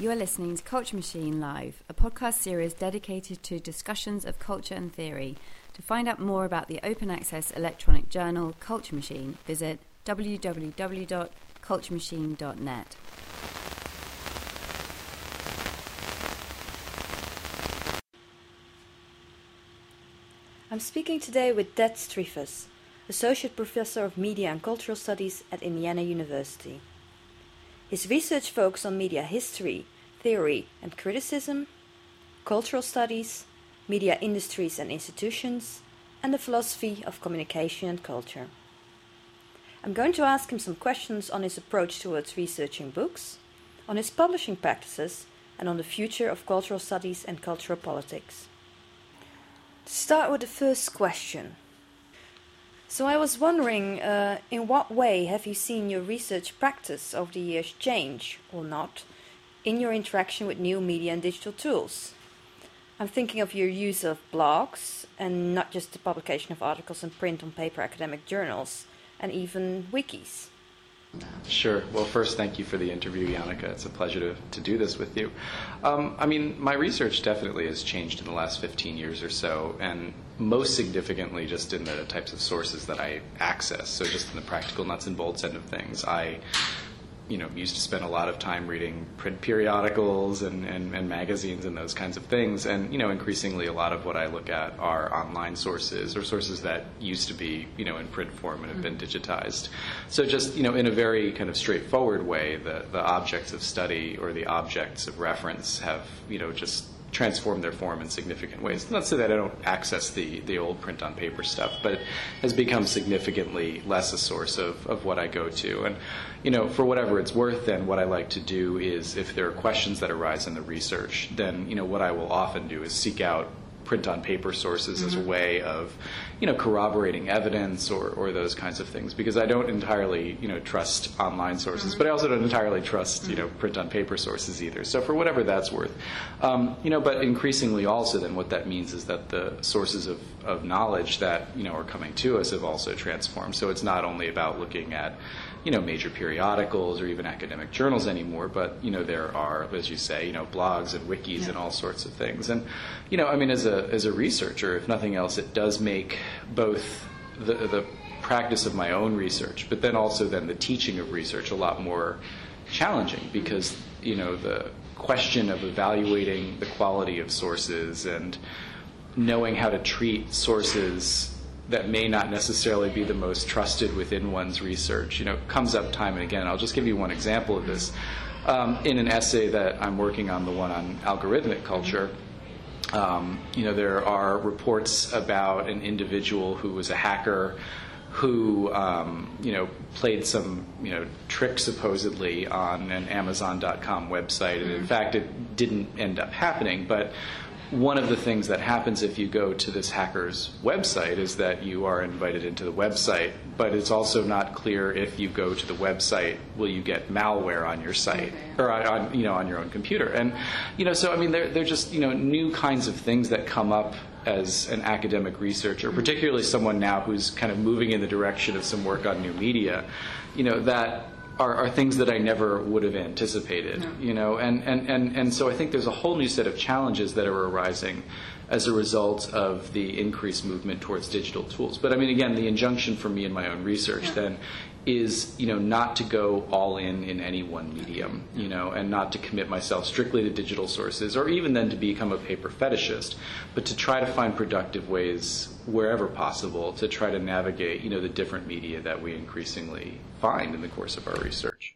You are listening to Culture Machine Live, a podcast series dedicated to discussions of culture and theory. To find out more about the open access electronic journal Culture Machine, visit www.culturemachine.net. I'm speaking today with Ted Striphas, Associate Professor of Media and Cultural Studies at Indiana University. His research focuses on media history, theory and criticism, cultural studies, media industries and institutions, and the philosophy of communication and culture. I'm going to ask him some questions on his approach towards researching books, on his publishing practices, and on the future of cultural studies and cultural politics. To start with the first question. So I was wondering, uh, in what way have you seen your research practice over the years change, or not, in your interaction with new media and digital tools? I'm thinking of your use of blogs, and not just the publication of articles in print on paper academic journals, and even wikis. Sure. Well, first, thank you for the interview, Janneke. It's a pleasure to, to do this with you. Um, I mean, my research definitely has changed in the last 15 years or so, and most significantly just in the types of sources that I access. So, just in the practical nuts and bolts end of things. I you know, used to spend a lot of time reading print periodicals and, and, and, magazines and those kinds of things. And, you know, increasingly a lot of what I look at are online sources or sources that used to be, you know, in print form and have been mm-hmm. digitized. So just, you know, in a very kind of straightforward way, the, the objects of study or the objects of reference have, you know, just transformed their form in significant ways. Not say that I don't access the, the old print on paper stuff, but it has become significantly less a source of, of what I go to. And, you know, for whatever it's worth, then what I like to do is if there are questions that arise in the research, then, you know, what I will often do is seek out print on paper sources mm-hmm. as a mm-hmm. way of, you know, corroborating evidence or, or those kinds of things. Because I don't entirely, you know, trust online sources, mm-hmm. but I also don't entirely trust, mm-hmm. you know, print on paper sources either. So for whatever that's worth, um, you know, but increasingly also then what that means is that the sources of, of knowledge that you know are coming to us have also transformed. So it's not only about looking at you know major periodicals or even academic journals anymore, but you know there are, as you say, you know blogs and wikis yeah. and all sorts of things. And you know, I mean, as a as a researcher, if nothing else, it does make both the the practice of my own research, but then also then the teaching of research a lot more challenging because you know the question of evaluating the quality of sources and knowing how to treat sources that may not necessarily be the most trusted within one's research, you know, comes up time and again. I'll just give you one example of this. Um, in an essay that I'm working on, the one on algorithmic culture, um, you know, there are reports about an individual who was a hacker who, um, you know, played some, you know, trick supposedly on an Amazon.com website, and in fact, it didn't end up happening. But one of the things that happens if you go to this hacker's website is that you are invited into the website, but it's also not clear if you go to the website, will you get malware on your site or on, you know on your own computer? And you know, so I mean, they're they're just you know new kinds of things that come up as an academic researcher, particularly someone now who's kind of moving in the direction of some work on new media. You know that are, are things that I never would have anticipated, no. you know, and, and, and, and so I think there's a whole new set of challenges that are arising as a result of the increased movement towards digital tools. But I mean, again, the injunction for me in my own research yeah. then is you know not to go all in in any one medium you know and not to commit myself strictly to digital sources or even then to become a paper fetishist but to try to find productive ways wherever possible to try to navigate you know the different media that we increasingly find in the course of our research.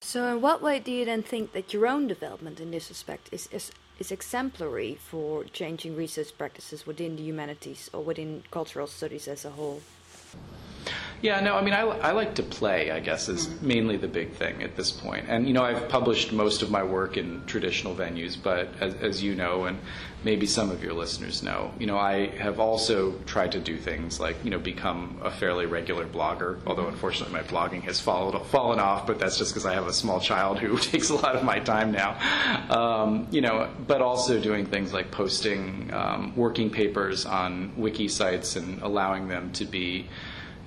So in what way do you then think that your own development in this respect is, is is exemplary for changing research practices within the humanities or within cultural studies as a whole yeah, no, I mean, I, I like to play, I guess, is mm-hmm. mainly the big thing at this point. And, you know, I've published most of my work in traditional venues, but as, as you know, and maybe some of your listeners know, you know, I have also tried to do things like, you know, become a fairly regular blogger, although unfortunately my blogging has followed, fallen off, but that's just because I have a small child who takes a lot of my time now. Um, you know, but also doing things like posting um, working papers on wiki sites and allowing them to be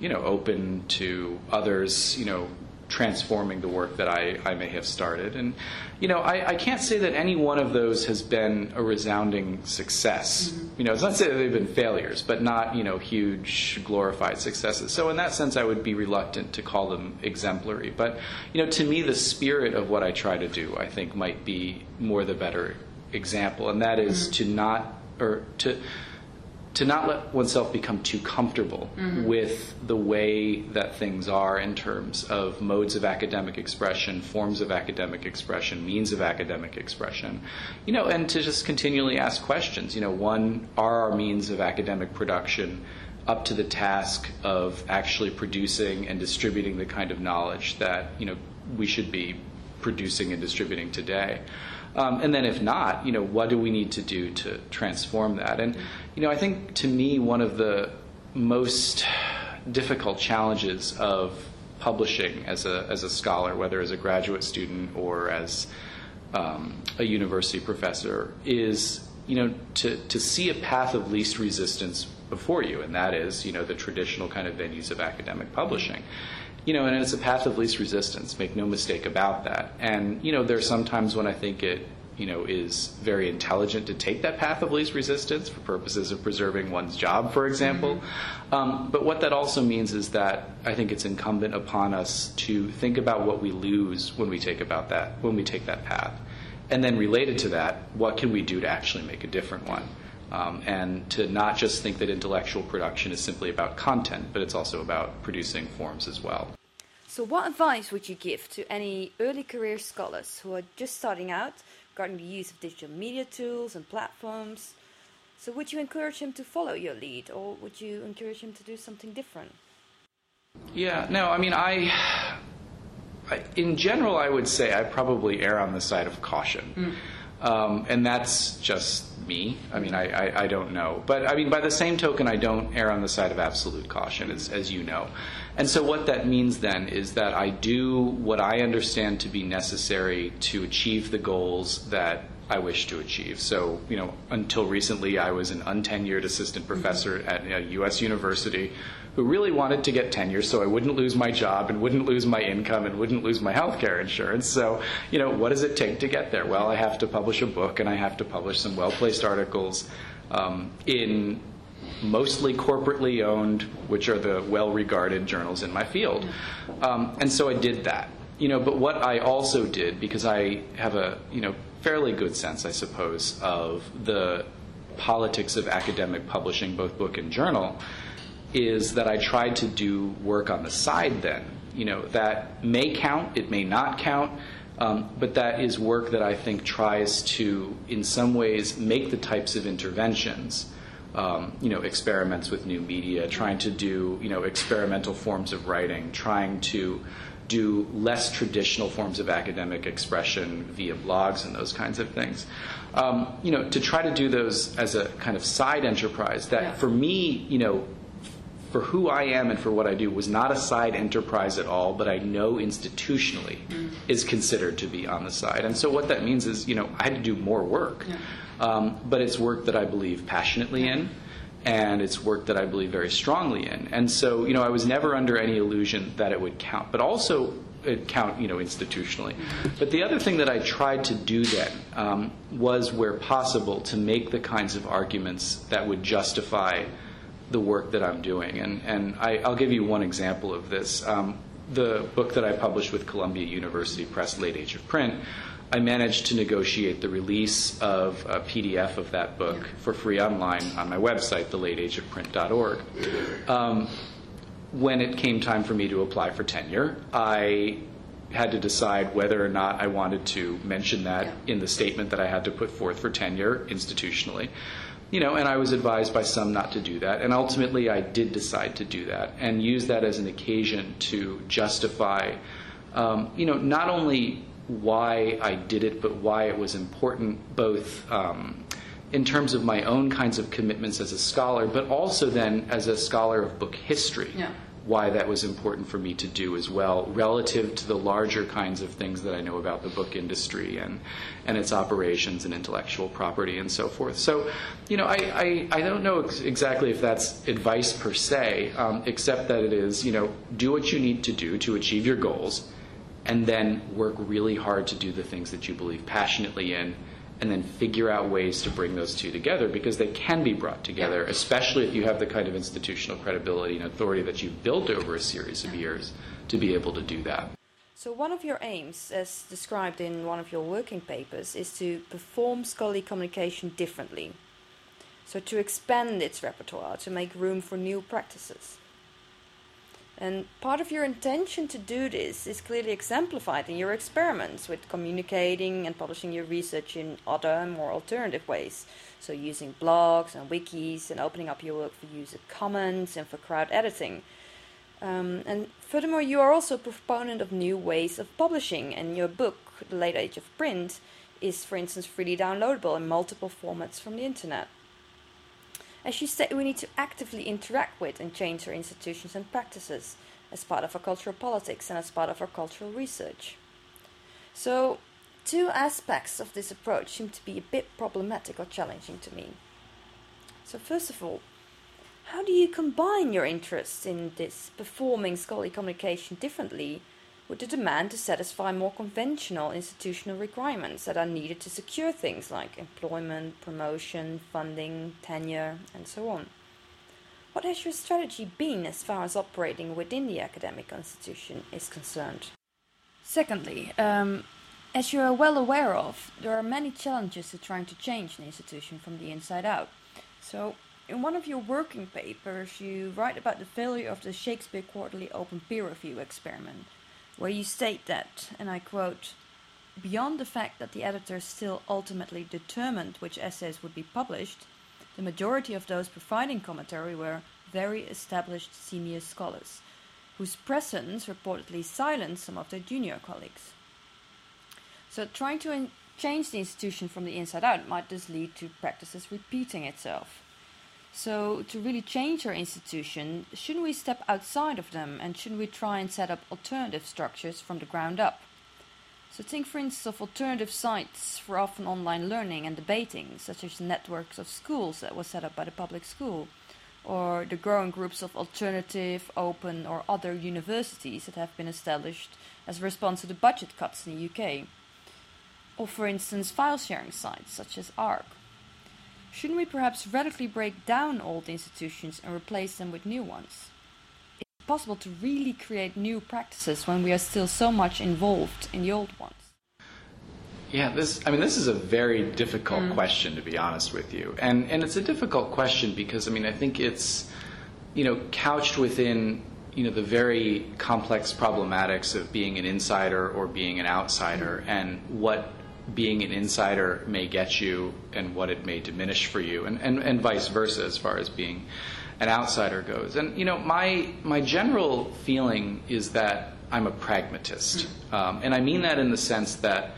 you know, open to others, you know, transforming the work that I, I may have started. And, you know, I, I can't say that any one of those has been a resounding success. Mm-hmm. You know, it's not to say that they've been failures, but not, you know, huge glorified successes. So in that sense, I would be reluctant to call them exemplary. But, you know, to me, the spirit of what I try to do, I think, might be more the better example. And that is mm-hmm. to not, or to, to not let oneself become too comfortable mm-hmm. with the way that things are in terms of modes of academic expression, forms of academic expression, means of academic expression, you know, and to just continually ask questions. You know, one, are our means of academic production up to the task of actually producing and distributing the kind of knowledge that, you know, we should be producing and distributing today? Um, and then if not, you know, what do we need to do to transform that? And, you know, I think to me, one of the most difficult challenges of publishing as a, as a scholar, whether as a graduate student or as um, a university professor, is, you know, to, to see a path of least resistance before you, and that is, you know, the traditional kind of venues of academic publishing you know, and it's a path of least resistance. Make no mistake about that. And you know, there are some times when I think it, you know, is very intelligent to take that path of least resistance for purposes of preserving one's job, for example. Mm-hmm. Um, but what that also means is that I think it's incumbent upon us to think about what we lose when we take about that when we take that path, and then related to that, what can we do to actually make a different one. Um, and to not just think that intellectual production is simply about content, but it's also about producing forms as well. So, what advice would you give to any early career scholars who are just starting out regarding the use of digital media tools and platforms? So, would you encourage him to follow your lead, or would you encourage him to do something different? Yeah, no, I mean, I, I in general, I would say I probably err on the side of caution. Mm. Um, and that's just me. I mean, I, I, I, don't know. But I mean, by the same token, I don't err on the side of absolute caution, as, as you know. And so, what that means then is that I do what I understand to be necessary to achieve the goals that I wish to achieve. So, you know, until recently, I was an untenured assistant professor at a U.S. university who really wanted to get tenure so I wouldn't lose my job and wouldn't lose my income and wouldn't lose my health care insurance. So, you know, what does it take to get there? Well, I have to publish a book and I have to publish some well placed articles um, in mostly corporately owned, which are the well regarded journals in my field. Um, and so I did that. You know, but what I also did, because I have a, you know, fairly good sense, I suppose, of the politics of academic publishing, both book and journal, is that I tried to do work on the side then. You know, that may count, it may not count, um, but that is work that I think tries to, in some ways, make the types of interventions. Um, you know, experiments with new media, trying to do, you know, experimental forms of writing, trying to do less traditional forms of academic expression via blogs and those kinds of things. Um, you know, to try to do those as a kind of side enterprise that, yeah. for me, you know, for who I am and for what I do was not a side enterprise at all, but I know institutionally is considered to be on the side. And so what that means is, you know, I had to do more work. Yeah. Um, but it's work that I believe passionately in, and it's work that I believe very strongly in. And so, you know, I was never under any illusion that it would count, but also it count, you know, institutionally. But the other thing that I tried to do then um, was, where possible, to make the kinds of arguments that would justify the work that I'm doing. And, and I, will give you one example of this. Um, the book that I published with Columbia University Press, Late Age of Print, I managed to negotiate the release of a PDF of that book for free online on my website, thelateageofprint.org. Um, when it came time for me to apply for tenure, I had to decide whether or not I wanted to mention that in the statement that I had to put forth for tenure institutionally you know, and I was advised by some not to do that. And ultimately, I did decide to do that and use that as an occasion to justify, um, you know, not only why I did it, but why it was important, both um, in terms of my own kinds of commitments as a scholar, but also then as a scholar of book history. Yeah why that was important for me to do as well, relative to the larger kinds of things that I know about the book industry and, and its operations and intellectual property and so forth. So, you know, I, I, I don't know ex- exactly if that's advice per se, um, except that it is, you know, do what you need to do to achieve your goals and then work really hard to do the things that you believe passionately in and then figure out ways to bring those two together because they can be brought together, especially if you have the kind of institutional credibility and authority that you've built over a series of years to be able to do that. So, one of your aims, as described in one of your working papers, is to perform scholarly communication differently. So, to expand its repertoire, to make room for new practices. And part of your intention to do this is clearly exemplified in your experiments with communicating and publishing your research in other, more alternative ways. So, using blogs and wikis and opening up your work for user comments and for crowd editing. Um, and furthermore, you are also a proponent of new ways of publishing, and your book, The Late Age of Print, is, for instance, freely downloadable in multiple formats from the internet. As you say, we need to actively interact with and change our institutions and practices as part of our cultural politics and as part of our cultural research. So, two aspects of this approach seem to be a bit problematic or challenging to me. So, first of all, how do you combine your interests in this performing scholarly communication differently with the demand to satisfy more conventional institutional requirements that are needed to secure things like employment, promotion, funding, tenure, and so on. What has your strategy been as far as operating within the academic institution is concerned? Secondly, um, as you are well aware of, there are many challenges to trying to change an institution from the inside out. So, in one of your working papers, you write about the failure of the Shakespeare Quarterly Open Peer Review experiment where you state that, and I quote, Beyond the fact that the editors still ultimately determined which essays would be published, the majority of those providing commentary were very established senior scholars, whose presence reportedly silenced some of their junior colleagues. So, trying to change the institution from the inside out might just lead to practices repeating itself. So, to really change our institution, shouldn't we step outside of them and shouldn't we try and set up alternative structures from the ground up? So, think for instance of alternative sites for often online learning and debating, such as networks of schools that was set up by the public school, or the growing groups of alternative, open, or other universities that have been established as a response to the budget cuts in the UK. Or, for instance, file sharing sites such as AAARG. Shouldn't we perhaps radically break down old institutions and replace them with new ones? Is it possible to really create new practices when we are still so much involved in the old ones? Yeah, this I mean this is a very difficult mm. question to be honest with you. And and it's a difficult question because I mean I think it's you know couched within you know the very complex problematics of being an insider or being an outsider mm. and what being an insider may get you and what it may diminish for you, and, and, and vice versa as far as being an outsider goes. And, you know, my, my general feeling is that I'm a pragmatist. Um, and I mean that in the sense that,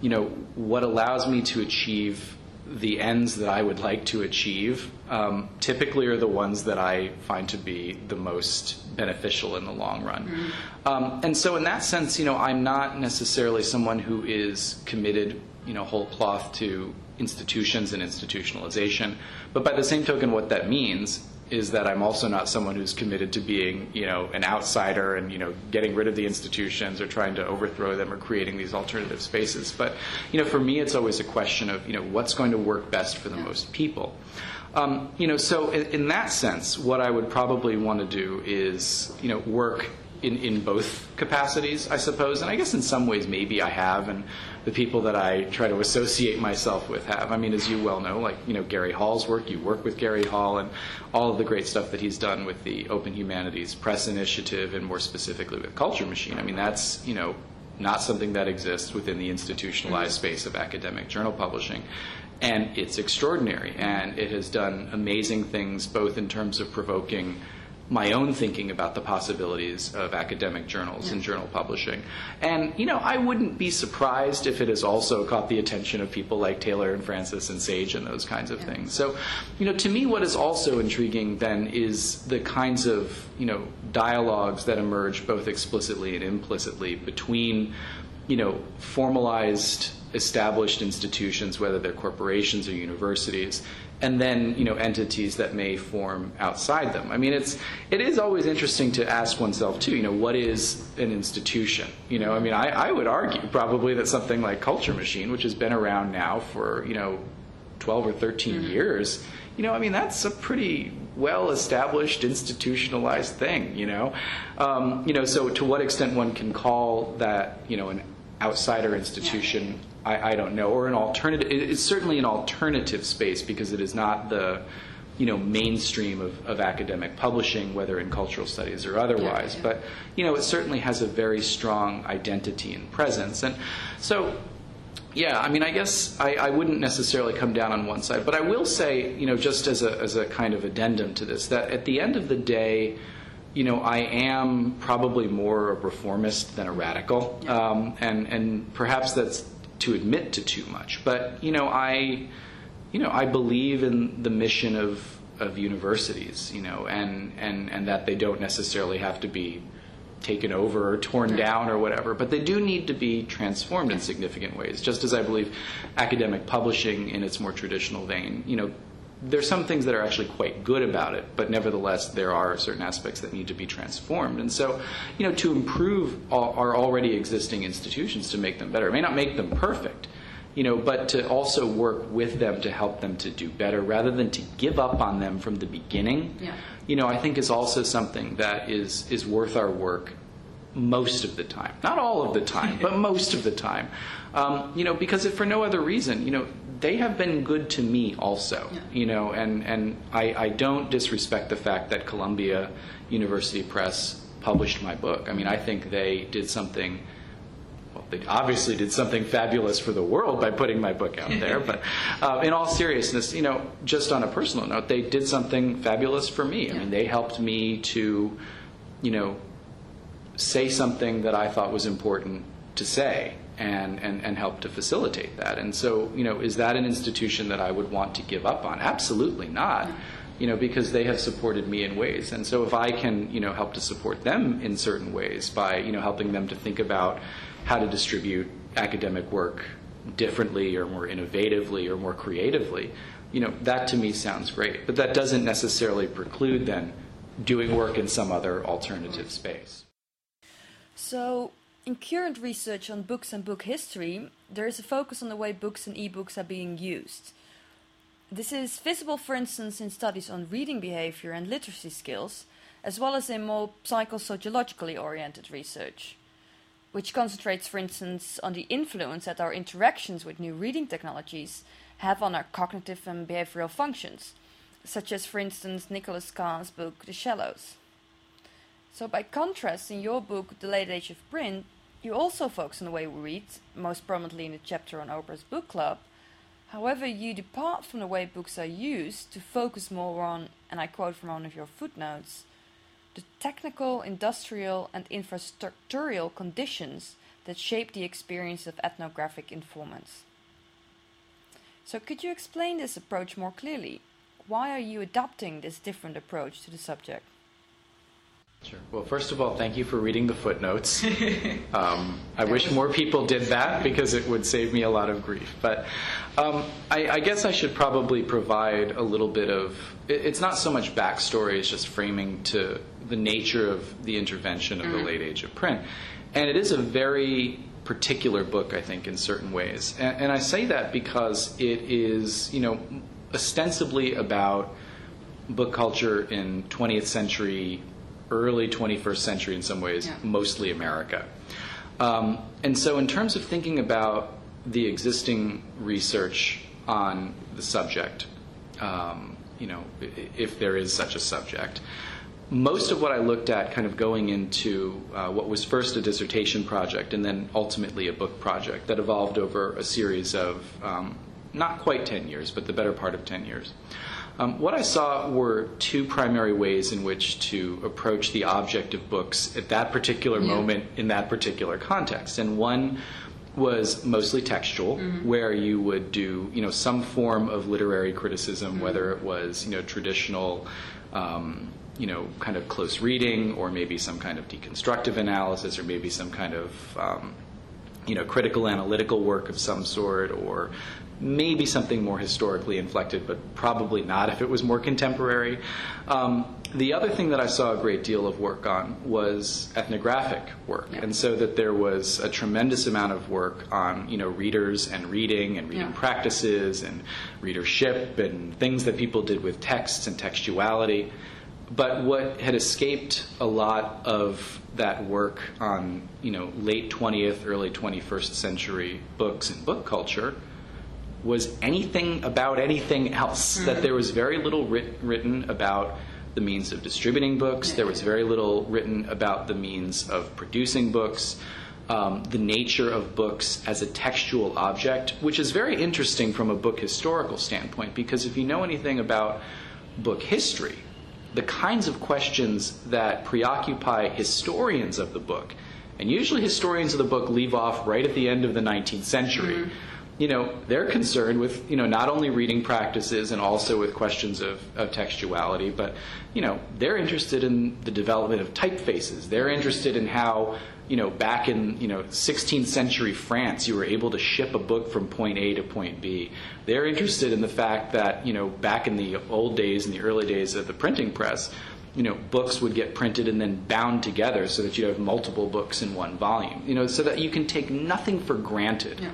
you know, what allows me to achieve the ends that I would like to achieve um, typically are the ones that I find to be the most beneficial in the long run. Mm-hmm. Um, and so, in that sense, you know, I'm not necessarily someone who is committed, you know, whole cloth to institutions and institutionalization. But by the same token, what that means is that I'm also not someone who's committed to being, you know, an outsider and, you know, getting rid of the institutions or trying to overthrow them or creating these alternative spaces. But, you know, for me, it's always a question of, you know, what's going to work best for the most people. Um, you know, so in, in, that sense, what I would probably want to do is, you know, work in, in both capacities, I suppose. And I guess in some ways, maybe I have, and the people that I try to associate myself with have. I mean, as you well know, like, you know, Gary Hall's work, you work with Gary Hall, and all of the great stuff that he's done with the Open Humanities Press Initiative, and more specifically with Culture Machine. I mean, that's, you know, not something that exists within the institutionalized space of academic journal publishing and it's extraordinary. And it has done amazing things, both in terms of provoking my own thinking about the possibilities of academic journals yeah. and journal publishing. And, you know, I wouldn't be surprised if it has also caught the attention of people like Taylor and Francis and Sage and those kinds of yeah. things. So, you know, to me, what is also intriguing then is the kinds of, you know, dialogues that emerge both explicitly and implicitly between, you know, formalized established institutions, whether they're corporations or universities, and then you know entities that may form outside them. I mean, it's it is always interesting to ask oneself too. You know, what is an institution? You know, I mean, I, I would argue probably that something like Culture Machine, which has been around now for you know 12 or 13 mm-hmm. years, you know, I mean, that's a pretty well established institutionalized thing, you know. Um, you know, so to what extent one can call that, you know, an outsider institution, I, I don't know, or an alternative. It's certainly an alternative space because it is not the you know mainstream of, of academic publishing, whether in cultural studies or otherwise. Yeah, yeah. But you know, it certainly has a very strong identity and presence, and so. Yeah, I mean, I guess I, I wouldn't necessarily come down on one side, but I will say, you know, just as a, as a kind of addendum to this, that at the end of the day, you know, I am probably more a reformist than a radical, um, and and perhaps that's to admit to too much. But you know, I, you know, I believe in the mission of of universities, you know, and and and that they don't necessarily have to be taken over or torn down or whatever, but they do need to be transformed in significant ways. Just as I believe academic publishing in its more traditional vein, you know, there's some things that are actually quite good about it, but nevertheless, there are certain aspects that need to be transformed. And so, you know, to improve our already existing institutions to make them better, it may not make them perfect, you know, but to also work with them to help them to do better rather than to give up on them from the beginning, yeah. you know, I think is also something that is, is worth our work most of the time. Not all of the time, but most of the time. Um, you know, because if for no other reason, you know, they have been good to me also, yeah. you know, and, and I, I don't disrespect the fact that Columbia University Press published my book. I mean, I think they did something well, they obviously did something fabulous for the world by putting my book out there. but uh, in all seriousness, you know, just on a personal note, they did something fabulous for me. I mean, they helped me to, you know, say something that I thought was important to say and, and, and help to facilitate that. And so, you know, is that an institution that I would want to give up on? Absolutely not. You know, because they have supported me in ways. And so if I can, you know, help to support them in certain ways by, you know, helping them to think about how to distribute academic work differently or more innovatively or more creatively, you know, that to me sounds great. But that doesn't necessarily preclude then doing work in some other alternative space. So in current research on books and book history, there is a focus on the way books and ebooks are being used. This is visible, for instance, in studies on reading behavior and literacy skills, as well as in more psychosociologically oriented research, which concentrates, for instance, on the influence that our interactions with new reading technologies have on our cognitive and behavioral functions, such as, for instance, Nicholas Carr's book The Shallows. So, by contrast, in your book, The Late Age of Print, you also focus on the way we read, most prominently in the chapter on Oprah's Book Club. However, you depart from the way books are used to focus more on, and I quote from one of your footnotes, the technical, industrial, and infrastructural conditions that shape the experience of ethnographic informants. So, could you explain this approach more clearly? Why are you adopting this different approach to the subject? Sure. Well, first of all, thank you for reading the footnotes. Um, I wish more people did that because it would save me a lot of grief. But um, I, I, guess I should probably provide a little bit of. It's not so much backstory; it's just framing to the nature of the intervention of mm-hmm. the late age of print, and it is a very particular book, I think, in certain ways. And, and I say that because it is, you know, ostensibly about book culture in 20th century early 21st century in some ways, yeah. mostly America. Um, and so, in terms of thinking about the existing research on the subject, um, you know, if there is such a subject, most of what I looked at kind of going into uh, what was first a dissertation project and then ultimately a book project that evolved over a series of um, not quite 10 years, but the better part of 10 years. Um, what I saw were two primary ways in which to approach the object of books at that particular yeah. moment in that particular context. And one was mostly textual, mm-hmm. where you would do you know some form of literary criticism, mm-hmm. whether it was you know traditional. Um, you know, kind of close reading, or maybe some kind of deconstructive analysis, or maybe some kind of um, you know, critical analytical work of some sort, or maybe something more historically inflected, but probably not if it was more contemporary. Um, the other thing that I saw a great deal of work on was ethnographic work, yeah. and so that there was a tremendous amount of work on you know readers and reading and reading yeah. practices and readership and things that people did with texts and textuality. But what had escaped a lot of that work on you know late 20th, early 21st century books and book culture was anything about anything else. Mm-hmm. That there was very little writ- written about the means of distributing books. There was very little written about the means of producing books. Um, the nature of books as a textual object, which is very interesting from a book historical standpoint, because if you know anything about book history, the kinds of questions that preoccupy historians of the book, and usually historians of the book leave off right at the end of the 19th century. Mm-hmm you know, they're concerned with, you know, not only reading practices and also with questions of, of textuality, but, you know, they're interested in the development of typefaces. They're interested in how, you know, back in, you know, 16th century France, you were able to ship a book from point A to point B. They're interested in the fact that, you know, back in the old days, in the early days of the printing press, you know, books would get printed and then bound together so that you have multiple books in one volume. You know, so that you can take nothing for granted. Yeah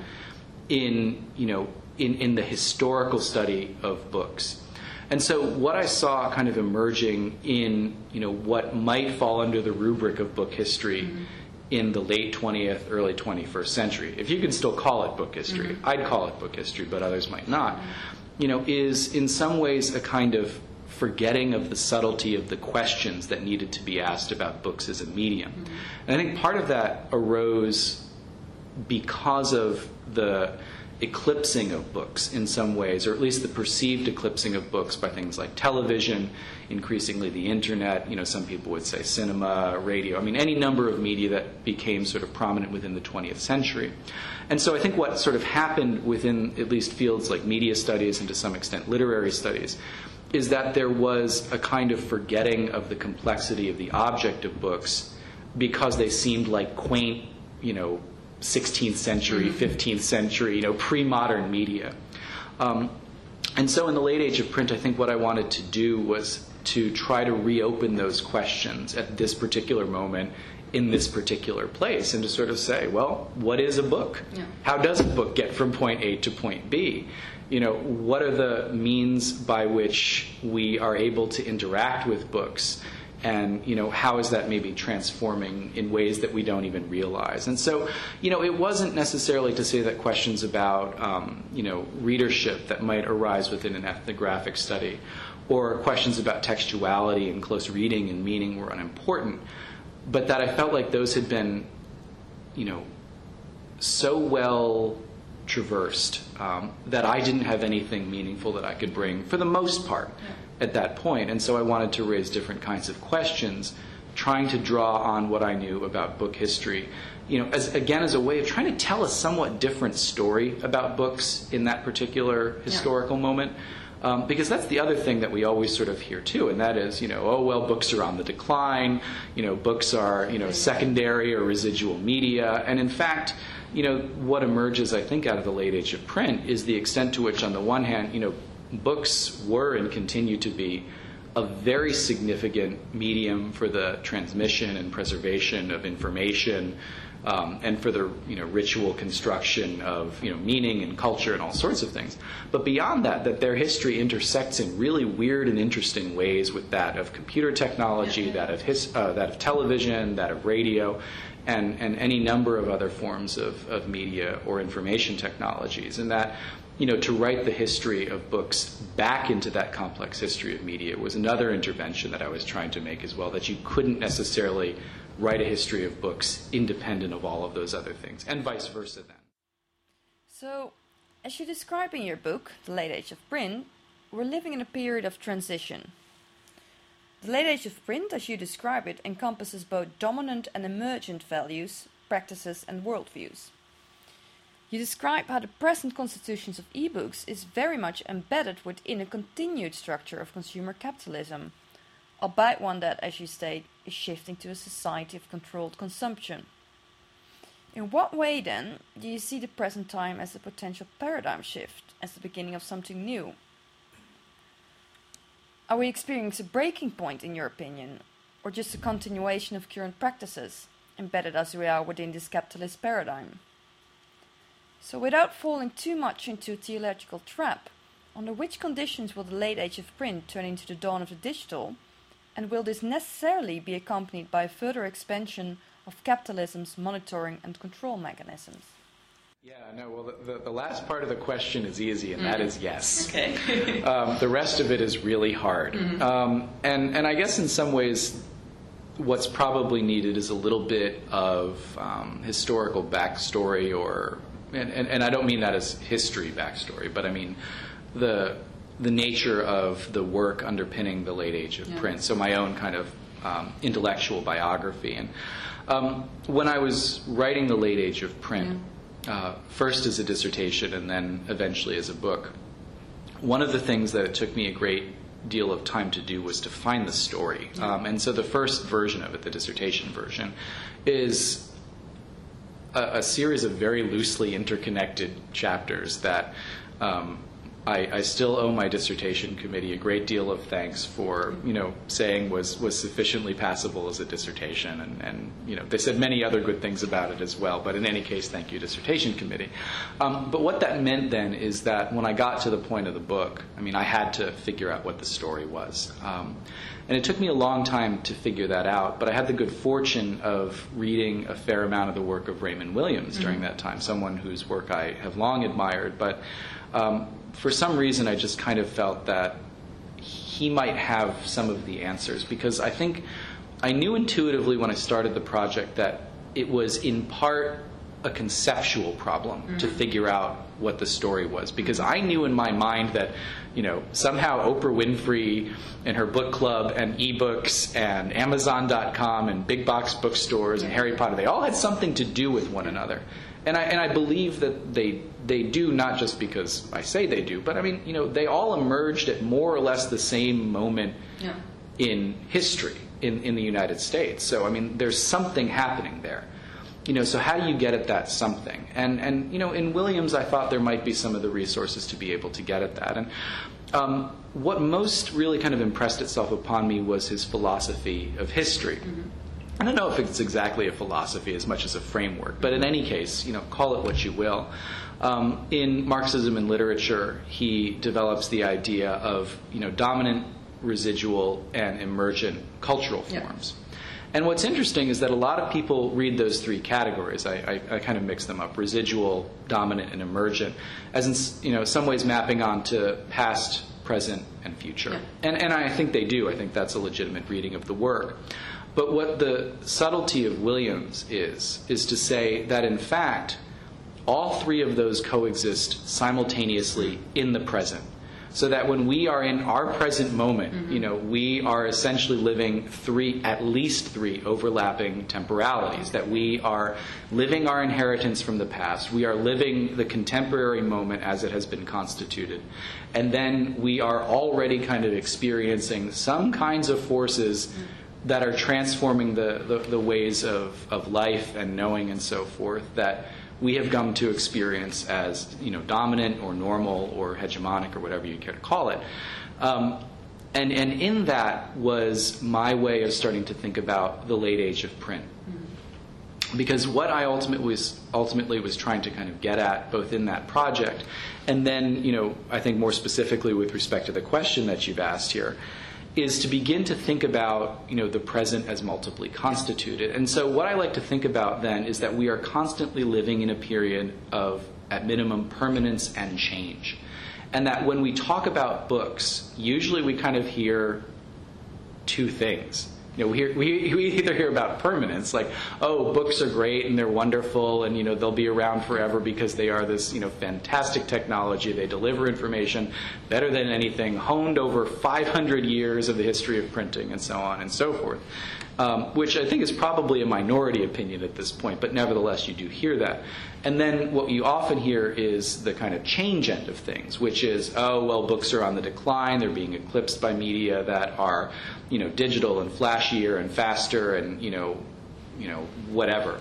in, you know, in, in the historical study of books. And so what I saw kind of emerging in, you know, what might fall under the rubric of book history mm-hmm. in the late 20th, early 21st century, if you can still call it book history, mm-hmm. I'd call it book history, but others might not, you know, is in some ways a kind of forgetting of the subtlety of the questions that needed to be asked about books as a medium. Mm-hmm. And I think part of that arose because of the eclipsing of books in some ways, or at least the perceived eclipsing of books by things like television, increasingly the internet, you know, some people would say cinema, radio, I mean, any number of media that became sort of prominent within the 20th century. And so I think what sort of happened within at least fields like media studies and to some extent literary studies is that there was a kind of forgetting of the complexity of the object of books because they seemed like quaint, you know, 16th century, 15th mm-hmm. century, you know, pre-modern media. Um, and so in the late age of print, I think what I wanted to do was to try to reopen those questions at this particular moment in this particular place and to sort of say, well, what is a book? Yeah. How does a book get from point A to point B? You know, what are the means by which we are able to interact with books? And you know how is that maybe transforming in ways that we don't even realize? And so you know it wasn't necessarily to say that questions about um, you know readership that might arise within an ethnographic study or questions about textuality and close reading and meaning were unimportant but that i felt like those had been you know so well traversed um, that i didn't have anything meaningful that i could bring for the most part. Yeah at that point. And so I wanted to raise different kinds of questions, trying to draw on what I knew about book history. You know, as, again, as a way of trying to tell a somewhat different story about books in that particular historical yeah. moment. Um, because that's the other thing that we always sort of hear too, and that is, you know, oh well, books are on the decline. You know, books are you know secondary or residual media, and in fact, you know, what emerges, I think, out of the late age of print is the extent to which, on the one hand, you know, books were and continue to be a very significant medium for the transmission and preservation of information um, and for the you know, ritual construction of you know, meaning and culture and all sorts of things. But beyond that, that their history intersects in really weird and interesting ways with that of computer technology, that of, his, uh, that of television, that of radio. And, and any number of other forms of, of media or information technologies. And that you know, to write the history of books back into that complex history of media was another intervention that I was trying to make as well, that you couldn't necessarily write a history of books independent of all of those other things, and vice versa then. So, as you describe in your book, The Late Age of Print, we're living in a period of transition. The late age of print, as you describe it, encompasses both dominant and emergent values, practices, and worldviews. You describe how the present constitutions of e-books is very much embedded within a continued structure of consumer capitalism, albeit one that, as you state, is shifting to a society of controlled consumption. In what way, then, do you see the present time as a potential paradigm shift, as the beginning of something new? Are we experiencing a breaking point, in your opinion, or just a continuation of current practices, embedded as we are within this capitalist paradigm? So, without falling too much into a theological trap, under which conditions will the late age of print turn into the dawn of the digital? And will this necessarily be accompanied by a further expansion of capitalism's monitoring and control mechanisms? Yeah, no, well, the, the last part of the question is easy, and mm. that is yes. Okay. um, the rest of it is really hard. Mm-hmm. Um, and, and I guess in some ways, what's probably needed is a little bit of um, historical backstory, or, and, and, and I don't mean that as history backstory, but I mean the, the nature of the work underpinning the late age of yeah. print, so my own kind of um, intellectual biography. And um, when I was writing the late age of print, yeah uh, first as a dissertation and then eventually as a book. One of the things that it took me a great deal of time to do was to find the story. Um, and so the first version of it, the dissertation version, is a, a series of very loosely interconnected chapters that um, I, I, still owe my dissertation committee a great deal of thanks for you know saying was was sufficiently passable as a dissertation, and, and you know they said many other good things about it as well. But in any case, thank you, dissertation committee. Um, but what that meant then is that when I got to the point of the book, I mean, I had to figure out what the story was. Um, and it took me a long time to figure that out, but I had the good fortune of reading a fair amount of the work of Raymond Williams mm-hmm. during that time, someone whose work I have long admired. But um, for some reason, I just kind of felt that he might have some of the answers because I think I knew intuitively when I started the project that it was in part a conceptual problem mm-hmm. to figure out what the story was because I knew in my mind that you know somehow Oprah Winfrey and her book club and ebooks and Amazon.com and big box bookstores and Harry Potter they all had something to do with one another and I and I believe that they they do not just because I say they do, but I mean you know they all emerged at more or less the same moment yeah. in history in in the United States. So I mean there's something happening there. You know, so how do you get at that something? And and you know, in Williams, I thought there might be some of the resources to be able to get at that. And um, what most really kind of impressed itself upon me was his philosophy of history. Mm-hmm. I don't know if it's exactly a philosophy as much as a framework, but in any case, you know, call it what you will. Um, in Marxism and literature, he develops the idea of you know dominant, residual, and emergent cultural forms. And what's interesting is that a lot of people read those three categories. I, I, I, kind of mix them up: residual, dominant, and emergent, as in you know some ways mapping onto past, present, and future. Yeah. And and I think they do. I think that's a legitimate reading of the work. But what the subtlety of Williams is, is to say that in fact, all three of those coexist simultaneously in the present. So that when we are in our present moment, mm-hmm. you know, we are essentially living three, at least three overlapping temporalities. That we are living our inheritance from the past, we are living the contemporary moment as it has been constituted, and then we are already kind of experiencing some kinds of forces. Mm-hmm that are transforming the, the, the, ways of, of life and knowing and so forth that we have come to experience as you know dominant or normal or hegemonic or whatever you care to call it. Um, and, and in that was my way of starting to think about the late age of print. Because what I ultimately was, ultimately was trying to kind of get at, both in that project, and then, you know, I think more specifically with respect to the question that you've asked here, is to begin to think about you know the present as multiply constituted. And so what I like to think about then is that we are constantly living in a period of at minimum permanence and change. And that when we talk about books, usually we kind of hear two things you know, we, hear, we, we either hear about permanence, like, oh, books are great and they're wonderful and, you know, they'll be around forever because they are this, you know, fantastic technology. They deliver information better than anything, honed over 500 years of the history of printing and so on and so forth um, which I think is probably a minority opinion at this point, but nevertheless, you do hear that. And then what you often hear is the kind of change end of things, which is, oh, well, books are on the decline, they're being eclipsed by media that are, you know, digital and flashier and faster and, you know, you know, whatever.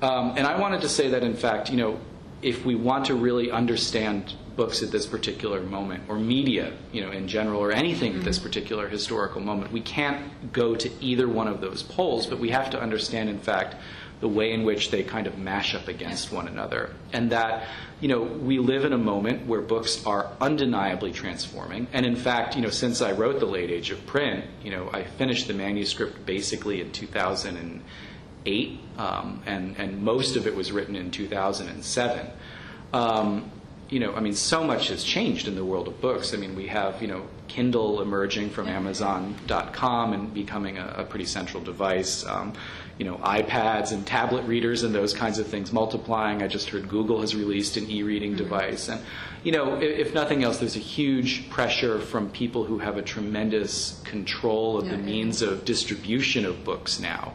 Um, and I wanted to say that, in fact, you know, if we want to really understand books at this particular moment, or media, you know, in general, or anything mm-hmm. at this mm-hmm. particular historical moment, we can't go to either one of those poles, but we have to understand, in fact, the way in which they kind of mash up against one another. And that, you know, we live in a moment where books are undeniably transforming. And in fact, you know, since I wrote The Late Age of Print, you know, I finished the manuscript basically in 2008, um, and, and most of it was written in 2007. Um, you know, I mean, so much has changed in the world of books. I mean, we have, you know, Kindle emerging from Amazon.com and becoming a, a pretty central device. Um, you know, iPads and tablet readers and those kinds of things multiplying. I just heard Google has released an e-reading mm-hmm. device, and you know, if, if, nothing else, there's a huge pressure from people who have a tremendous control of yeah, the means of distribution of books now.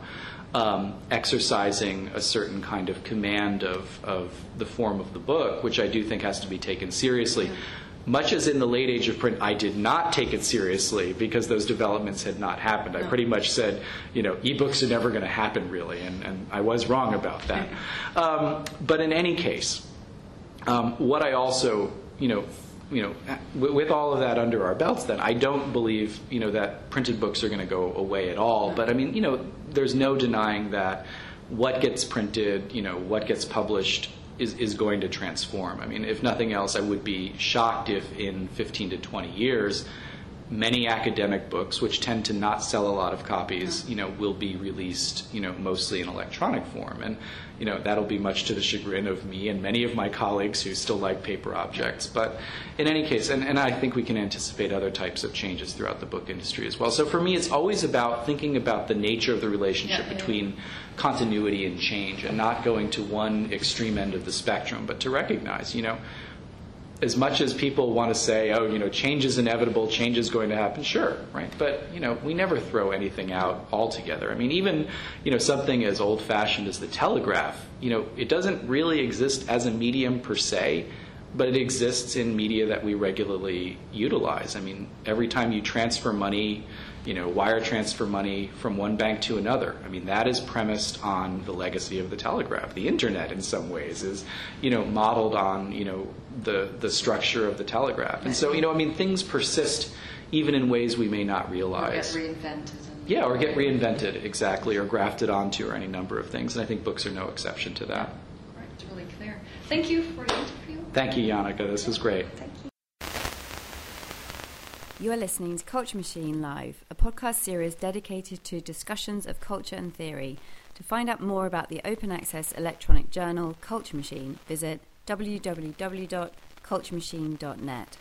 Um, exercising a certain kind of command of, of the form of the book, which I do think has to be taken seriously. Much as in the late age of print, I did not take it seriously because those developments had not happened. I pretty much said, you know, ebooks are never going to happen really, and, and, I was wrong about that. Um, but in any case, um, what I also, you know, you know, with, all of that under our belts, then I don't believe, you know, that printed books are going to go away at all. But I mean, you know, there's no denying that what gets printed, you know, what gets published is, is going to transform. I mean, if nothing else, I would be shocked if in 15 to 20 years, many academic books, which tend to not sell a lot of copies, you know, will be released, you know, mostly in electronic form. And, you know, that'll be much to the chagrin of me and many of my colleagues who still like paper objects. But in any case, and, and I think we can anticipate other types of changes throughout the book industry as well. So for me, it's always about thinking about the nature of the relationship yeah, between yeah. continuity and change and not going to one extreme end of the spectrum, but to recognize, you know, as much as people want to say, oh, you know, change is inevitable, change is going to happen, sure, right? But, you know, we never throw anything out altogether. I mean, even, you know, something as old fashioned as the telegraph, you know, it doesn't really exist as a medium per se, but it exists in media that we regularly utilize. I mean, every time you transfer money, you know, wire transfer money from one bank to another. I mean, that is premised on the legacy of the telegraph. The internet, in some ways, is, you know, modeled on, you know, the the structure of the telegraph. And so, you know, I mean, things persist even in ways we may not realize. Or get reinvented. Yeah, or get reinvented exactly, or grafted onto, or any number of things. And I think books are no exception to that. Right, it's really clear. Thank you for the interview. Thank you, Janneke. This was great. Thank you. You are listening to Culture Machine Live, a podcast series dedicated to discussions of culture and theory. To find out more about the open access electronic journal Culture Machine, visit www.culturemachine.net.